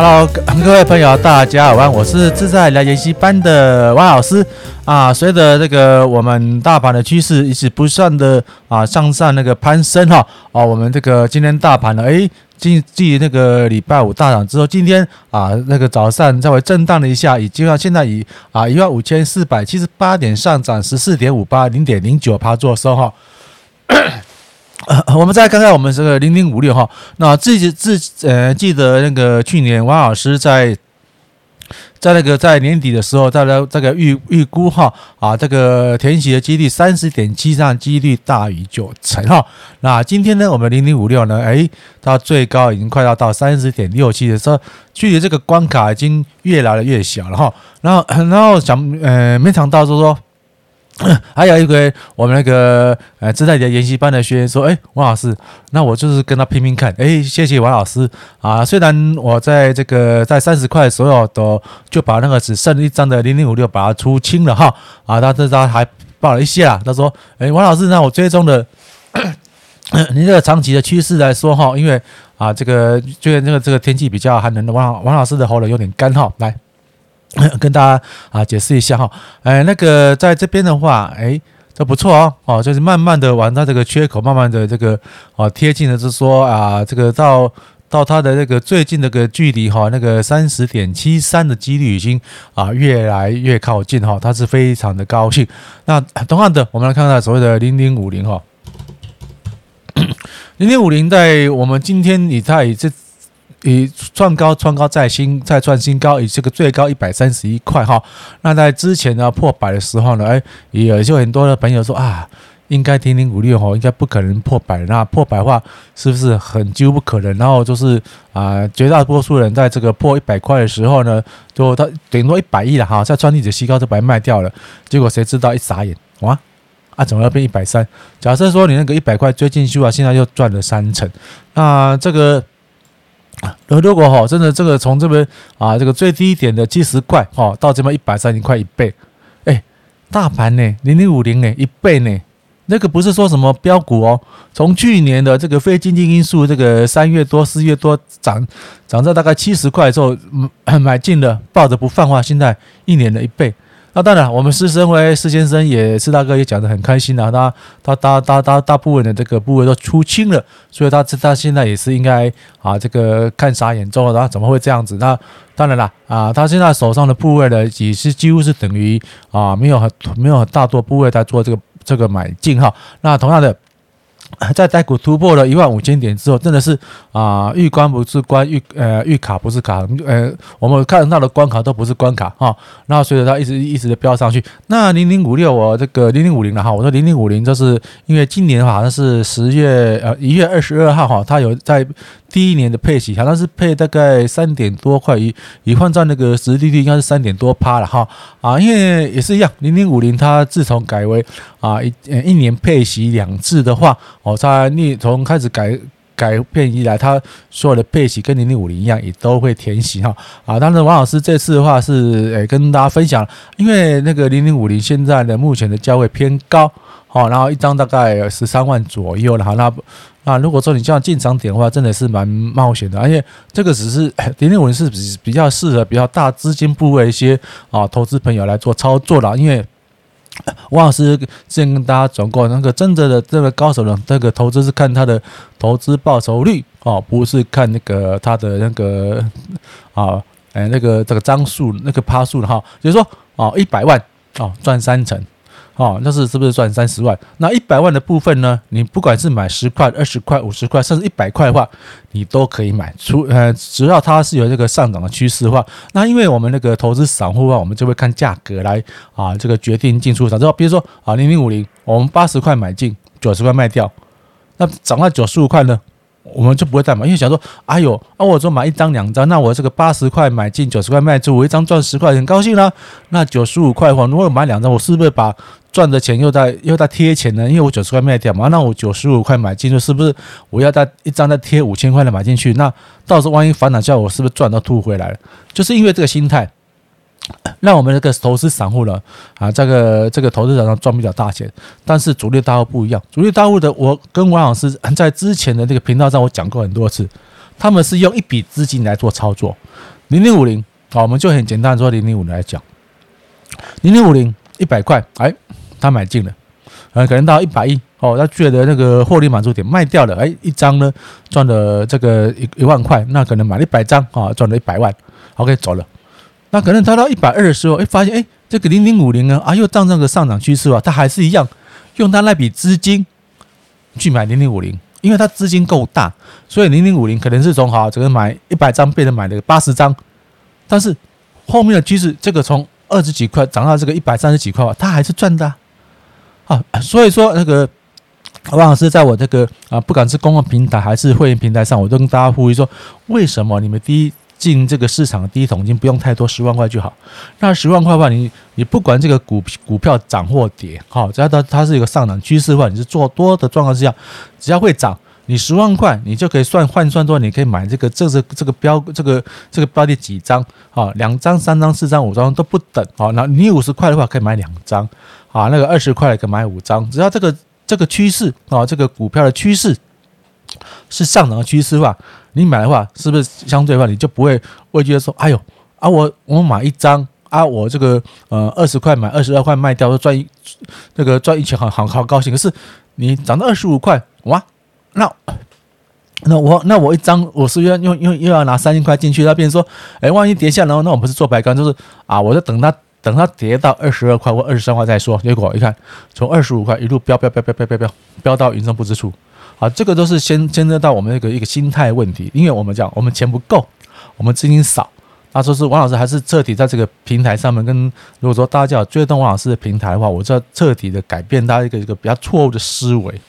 Hello，各位朋友，大家好，我是自在理财研习班的王老师啊。随着这个我们大盘的趋势一直不断的啊向上那个攀升哈啊，我们这个今天大盘呢，诶，继继那个礼拜五大涨之后，今天啊那个早上稍微震荡了一下，已经到现在以啊一万五千四百七十八点上涨十四点五八零点零九趴做收哈。呃，我们再看看我们这个零零五六哈，那自己自呃记得那个去年王老师在在那个在年底的时候，大家这个预预估哈啊，这个填息的几率三十点七上几率大于九成哈。那今天呢，我们零零五六呢，哎，它最高已经快要到三十点六七的时候，距离这个关卡已经越来越小了哈。然后然后想呃，没想到就是说。还有一个我们那个呃自在的研习班的学员说：“哎，王老师，那我就是跟他拼拼看。哎，谢谢王老师啊！虽然我在这个在三十块的时候都就把那个只剩一张的零零五六把它出清了哈啊，他这张还报了一些啊。他说：哎，王老师，那我追踪的 您这个长期的趋势来说哈，因为啊这个最近这个这个天气比较寒冷的，王王老师的喉咙有点干哈，来。” 跟大家啊解释一下哈，哎，那个在这边的话，哎，这不错哦，哦，就是慢慢的往它这个缺口，慢慢的这个哦贴近的，是说啊，这个到到它的那个最近这个距离哈，那个三十点七三的几率已经啊越来越靠近哈，它是非常的高兴。那同样的，我们来看看所谓的零零五零哈，零零五零在我们今天以太这。以创高，创高再新，再创新高，以这个最高一百三十一块哈。那在之前呢破百的时候呢，哎，也有就很多的朋友说啊，应该零零五六哈，应该不可能破百。那破百的话，是不是很几乎不可能？然后就是啊，绝大多数人在这个破一百块的时候呢，就他顶多一百亿了哈，在创历史新高就把它卖掉了。结果谁知道一眨眼哇，啊，怎么要变一百三？假设说你那个一百块追进去啊，现在又赚了三成，那这个。如果哈真的这个从这边啊这个最低点的七十块哈到这边一百三十块一倍，哎，大盘呢零零五零呢一倍呢，那个不是说什么标股哦，从去年的这个非经济因素这个三月多四月多涨涨到大概七十块之后买进了抱着不放话，现在一年的一倍。那当然，我们施升辉施先生也是大哥也讲得很开心啊，他他大大大大部分的这个部位都出清了，所以他他现在也是应该啊这个看傻眼中了，他怎么会这样子？那当然了啊，他现在手上的部位呢也是几乎是等于啊没有很没有大多部位在做这个这个买进哈。那同样的。在台股突破了一万五千点之后，真的是啊，预关不是关，预呃预卡不是卡，呃，我们看到的关卡都不是关卡哈。然后随着它一直一直的飙上去，那零零五六我这个零零五零了哈，我说零零五零这是因为今年好像是十月呃一月二十二号哈，它有在。第一年的配息好像是配大概三点多块，一以换算那个实际利率应该是三点多趴了哈啊，因为也是一样，零零五零它自从改为啊一一年配息两次的话，哦，它你从开始改改变以来，它所有的配息跟零零五零一样，也都会填息哈啊。当然，王老师这次的话是诶跟大家分享，因为那个零零五零现在的目前的价位偏高，好，然后一张大概十三万左右了哈那。啊，如果说你这样进场点的话，真的是蛮冒险的，而且这个只是零零五零是比比较适合比较大资金部位一些啊投资朋友来做操作的，因为 王老师之前跟大家讲过，那个真正的这个高手呢，这个投资是看他的投资报酬率哦，不是看那个他的那个啊，哎那个这个张数那个趴数的哈，就是说哦一百万哦赚三成。哦，那是是不是赚三十万？那一百万的部分呢？你不管是买十块、二十块、五十块，甚至一百块的话，你都可以买。除呃，只要它是有这个上涨的趋势的话，那因为我们那个投资散户的话，我们就会看价格来啊，这个决定进出场。之后比如说啊，零零五零，我们八十块买进，九十块卖掉，那涨到九十五块呢？我们就不会再买，因为想说，哎呦，啊，我说买一张两张，那我这个八十块买进，九十块卖出，我一张赚十块，很高兴啦。那九十五块的话，如果买两张，我是不是把赚的钱又在又在贴钱呢？因为我九十块卖掉嘛，那我九十五块买进去，是不是我要再一张再贴五千块的买进去？那到时候万一反弹下，我是不是赚到吐回来了？就是因为这个心态。那我们这个投资散户呢，啊，这个这个投资者上赚不了大钱，但是主力大户不一样。主力大户的，我跟王老师 在之前的这个频道上，我讲过很多次，他们是用一笔资金来做操作。零零五零，好，我们就很简单说零零五零来讲，零零五零一百块，哎，他买进了，呃，可能到一百亿，哦，他觉得那个获利满足点卖掉了，哎，一张呢赚了这个一一万块，那可能买了一百张，啊，赚了一百万，OK 走了。那可能他到一百二的时候，哎，发现哎，这个零零五零呢，啊，又当这个上涨趋势啊，他还是一样用他那笔资金去买零零五零。因为它资金够大，所以零零五零可能是从好这个买一百张变成买了八十张，但是后面的趋势，这个从二十几块涨到这个一百三十几块吧，它还是赚的啊，所以说那个王老师在我这个啊，不管是公共平台还是会员平台上，我都跟大家呼吁说，为什么你们第一？进这个市场的第一桶金不用太多，十万块就好。那十万块的话，你你不管这个股股票涨或跌，好，只要它它是一个上涨趋势的话，你是做多的状况之下，只要会涨，你十万块你就可以算换算多，你可以买这个这是这个标这个这个标的几张，好，两张、三张、四张、五张都不等，好，那你五十块的话可以买两张，啊，那个二十块可以买五张，只要这个这个趋势啊，这个股票的趋势是上涨的趋势的话。你买的话，是不是相对的话，你就不会畏惧说，哎呦啊，我我买一张啊，我这个呃二十块买二十二块卖掉，赚一这个赚一千，好好好高兴。可是你涨到二十五块，哇，那那我那我一张，我是要用用又要拿三千块进去，那变成说，哎，万一跌下来，那我不是做白干，就是啊，我就等它等它跌到二十二块或二十三块再说。结果一看，从二十五块一路飙飙飙飙飙飙飙飙飙到云深不知处。啊，这个都是先牵涉到我们一个一个心态问题，因为我们讲我们钱不够，我们资金少，那说是王老师还是彻底在这个平台上面跟，如果说大家叫追踪王老师的平台的话，我就要彻底的改变大家一个一个比较错误的思维，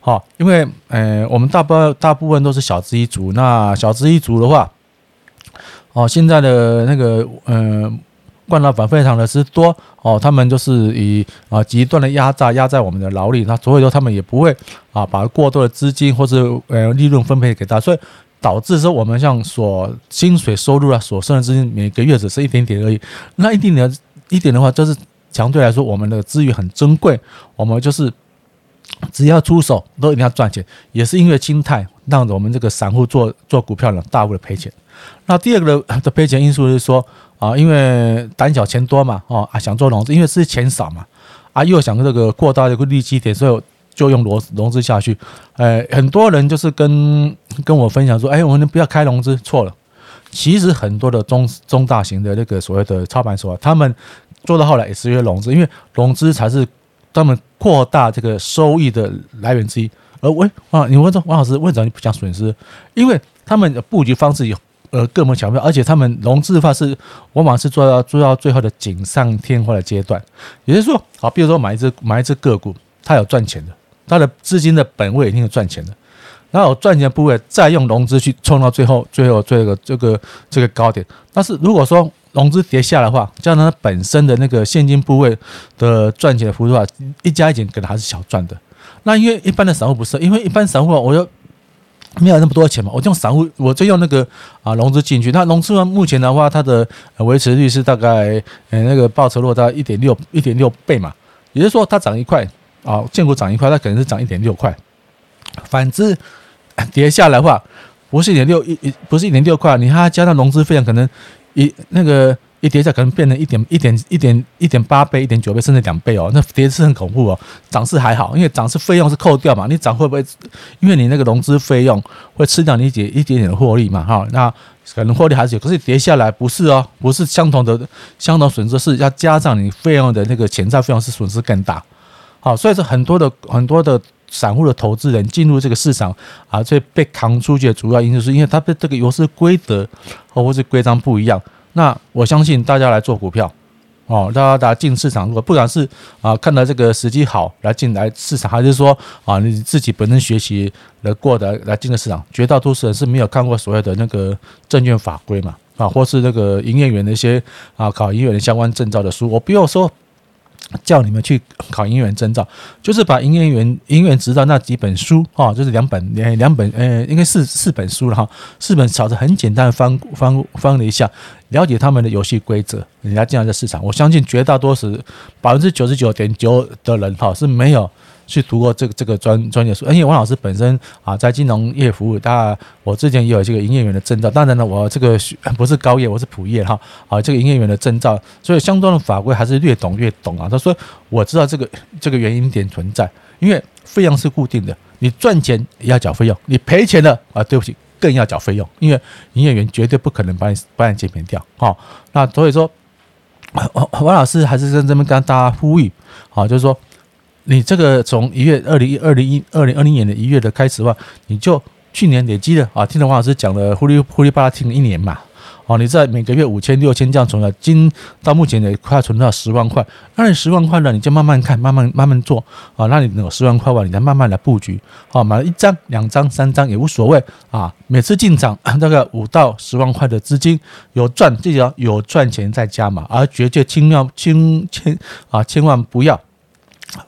好，因为呃我们大部大部分都是小资一族，那小资一族的话，哦现在的那个嗯。惯老板非常的之多哦，他们就是以啊极端的压榨压在我们的劳力，那所以说他们也不会啊把过多的资金或者呃利润分配给他，所以导致说我们像所薪水收入啊所剩的资金每个月只是一点点而已，那一点点一点的话，就是相对来说我们的资源很珍贵，我们就是只要出手都一定要赚钱，也是因为心态让我们这个散户做做股票呢大幅的赔钱。那第二个的 的赔钱因素是说。啊，因为胆小钱多嘛，哦啊，想做融资，因为是钱少嘛，啊，又想这个扩大这个利基点，所以就用融融资下去。呃，很多人就是跟跟我分享说，哎，我们不要开融资，错了。其实很多的中中大型的那个所谓的操盘手啊，他们做到后来也是因为融资，因为融资才是他们扩大这个收益的来源之一。而喂，啊，你问说王老师为什么你不讲损失？因为他们的布局方式有。呃，各门巧妙，而且他们融资的话是往往是做到做到最后的锦上添花的阶段，也就是说，好，比如说买一只买一只个股，它有赚钱的，它的资金的本位一定是赚钱的，然后赚钱的部位再用融资去冲到最后最后这个这个这个高点。但是如果说融资跌下的话，加上它本身的那个现金部位的赚钱的幅度的话，一加一减可能还是小赚的。那因为一般的散户不是，因为一般散户我要。没有那么多钱嘛，我就用散户，我就用那个啊融资进去。那融资呢，目前的话，它的维持率是大概呃那个报酬率大概一点六一点六倍嘛，也就是说它涨一块啊，建股涨一块，它可能是涨一点六块。反之 跌下来的话，不是一点六一一不是一点六块，你还要加上融资费用，可能一那个。一跌下可能变成一点一点一点一点八倍、一点九倍，甚至两倍哦。那跌是很恐怖哦。涨势还好，因为涨势费用是扣掉嘛。你涨会不会？因为你那个融资费用会吃掉你一点一点点的获利嘛。哈，那可能获利还是有。可是跌下来不是哦，不是相同的相同损失，是要加上你费用的那个潜在费用是损失更大。好，所以说很多的很多的散户的投资人进入这个市场啊，所以被扛出去的主要因素是因为他的这个游戏规则或者是规章不一样。那我相信大家来做股票，哦，大家大家进市场，如果不管是啊看到这个时机好来进来市场，还是说啊你自己本身学习来过的来进的市场，绝大多数人是没有看过所谓的那个证券法规嘛，啊，或是那个营业员的一些啊考营业员相关证照的书，我不要说。叫你们去考营业员证照，就是把营业员营业员执照那几本书哈，就是两本两两本呃，应该是四本书了哈，四本草子很简单翻翻翻了一下，了解他们的游戏规则，人家进来的市场，我相信绝大多数百分之九十九点九的人哈是没有去读过这个这个专专业书。而且王老师本身啊，在金融业服务，当然我之前也有这个营业员的证照。当然呢，我这个不是高业，我是普业哈。啊，这个营业员的证照，所以相关的法规还是略懂略懂啊。他说我知道这个这个原因点存在，因为费用是固定的，你赚钱也要缴费用，你赔钱了啊，对不起，更要缴费用，因为营业员绝对不可能把你把你减免掉。好，那所以说。王老师还是在这边跟大家呼吁，好，就是说，你这个从一月二零一二零一二零二零年的一月的开始的话，你就去年累积的啊，听了王老师讲了，呼哩呼哩巴拉听了一年嘛，哦，你在每个月五千六千这样存了，今到目前也快存到十万块，那你十万块呢，你就慢慢看，慢慢慢慢做啊，那你有十万块吧，你再慢慢来布局，好，买一张、两张、三张也无所谓啊，每次进场 大概五到十万块的资金有赚，记得有赚钱再加码，而绝对千万千千啊，千万不要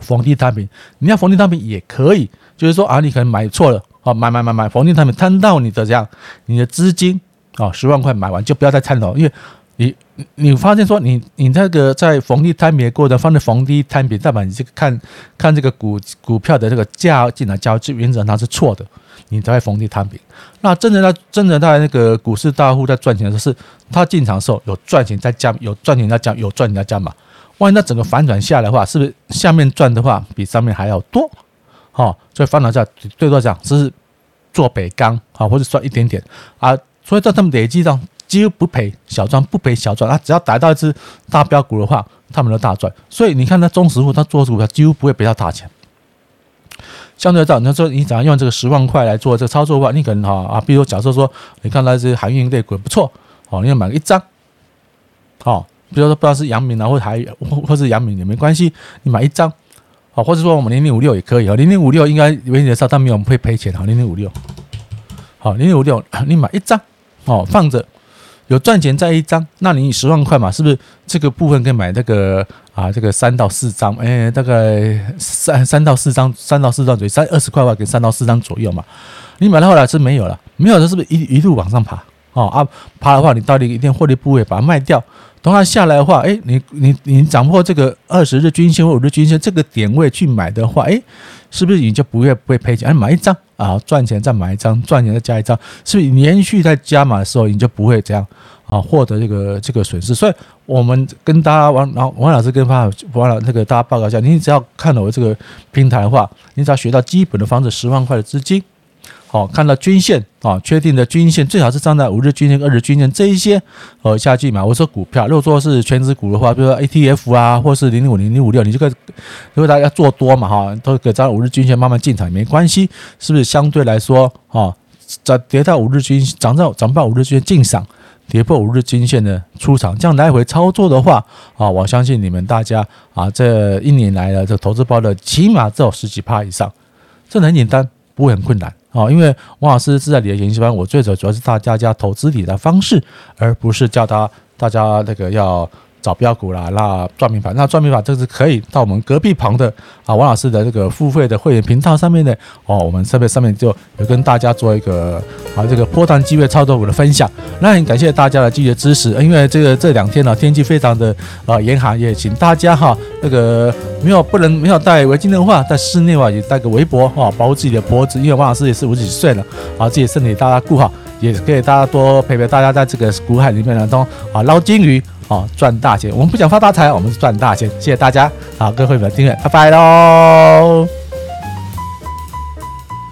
逢低摊平，你要逢低摊平也可以，就是说啊，你可能买错了，啊，买买买买逢低摊平，摊到你的这样，你的资金。啊，十万块买完就不要再摊了，因为你你发现说你你那个在逢低摊平过程，放在逢低摊平，代表你这个看看这个股股票的这个价进来交易原则上它是错的，你才会逢低摊平。那真的在真的在那个股市大户在赚钱的时候，是他进场的时候有赚钱在加，有赚钱在加，有赚钱在加嘛？万一它整个反转下来的话，是不是下面赚的话比上面还要多？好，所以反转下最多讲是做北钢啊，或者赚一点点啊。所以在他们累积上几乎不赔小赚，不赔小赚。他只要逮到一只大标股的话，他们都大赚。所以你看，那中实户他做股票几乎不会赔到大钱。相对来讲，你说你想要用这个十万块来做这个操作的话，你可能哈啊，比如假设说，你看那些航运类股不错，哦，你要买一张，哦，比如说不知道是阳明啊，或者还或或是阳明也没关系，你买一张，好，或者说我们零零五六也可以啊，零零五六应该原则上但没有我们会赔钱啊，零零五六，好，零零五六你买一张。哦，放着有赚钱再一张，那你十万块嘛，是不是这个部分可以买那个啊？这个三到四张，哎，大概三三到四张，三到四张左右，三二十块的话给三到四张左右嘛。你买到后来是没有了，没有了是不是一一路往上爬？哦啊，爬的话你到底一定获利部位把它卖掉，等它下来的话，哎，你你你掌握这个二十日均线或五日均线这个点位去买的话，哎，是不是你就不会不会赔钱？哎，买一张。啊，赚钱再买一张，赚钱再加一张，是不是连续在加码的时候，你就不会这样啊，获得这个这个损失。所以，我们跟大家王老王老师跟王王老那个大家报告一下，你只要看了我这个平台的话，你只要学到基本的方式，十万块的资金。好，看到均线啊，确定的均线最好是站在五日均线、二日均线这一些，呃，下去买。我说股票，如果说是全值股的话，比如说 ETF 啊，或是零零五零零五六，你这个如果大家做多嘛，哈，都可以站五日均线慢慢进场没关系，是不是？相对来说，啊，在跌到五日均，涨到涨不到五日均线进场，跌破五日均线的出场，这样来回操作的话，啊，我相信你们大家啊，这一年来的这投资报的起码只有十几趴以上，这很简单，不会很困难。好，因为王老师是在你的研习班，我最主主要是大家家投资理财方式，而不是教他大家那个要找标股啦，那赚命法，那赚命法这是可以到我们隔壁旁的啊，王老师的这个付费的会员频道上面的哦，我们设备上面就有跟大家做一个啊这个波段机会操作股的分享。那很感谢大家的继续支持，因为这个这两天呢天气非常的啊严寒，也请大家哈那个没有不能没有戴围巾的话，在室内啊也戴个围脖啊，保护自己的脖子。因为王老师也是五十几岁了啊，自己身体大家顾好，也可以大家多陪陪大家在这个股海里面呢都啊捞金鱼。哦，赚大钱！我们不想发大财，我们是赚大钱。谢谢大家，好，各位会员订阅，拜拜喽。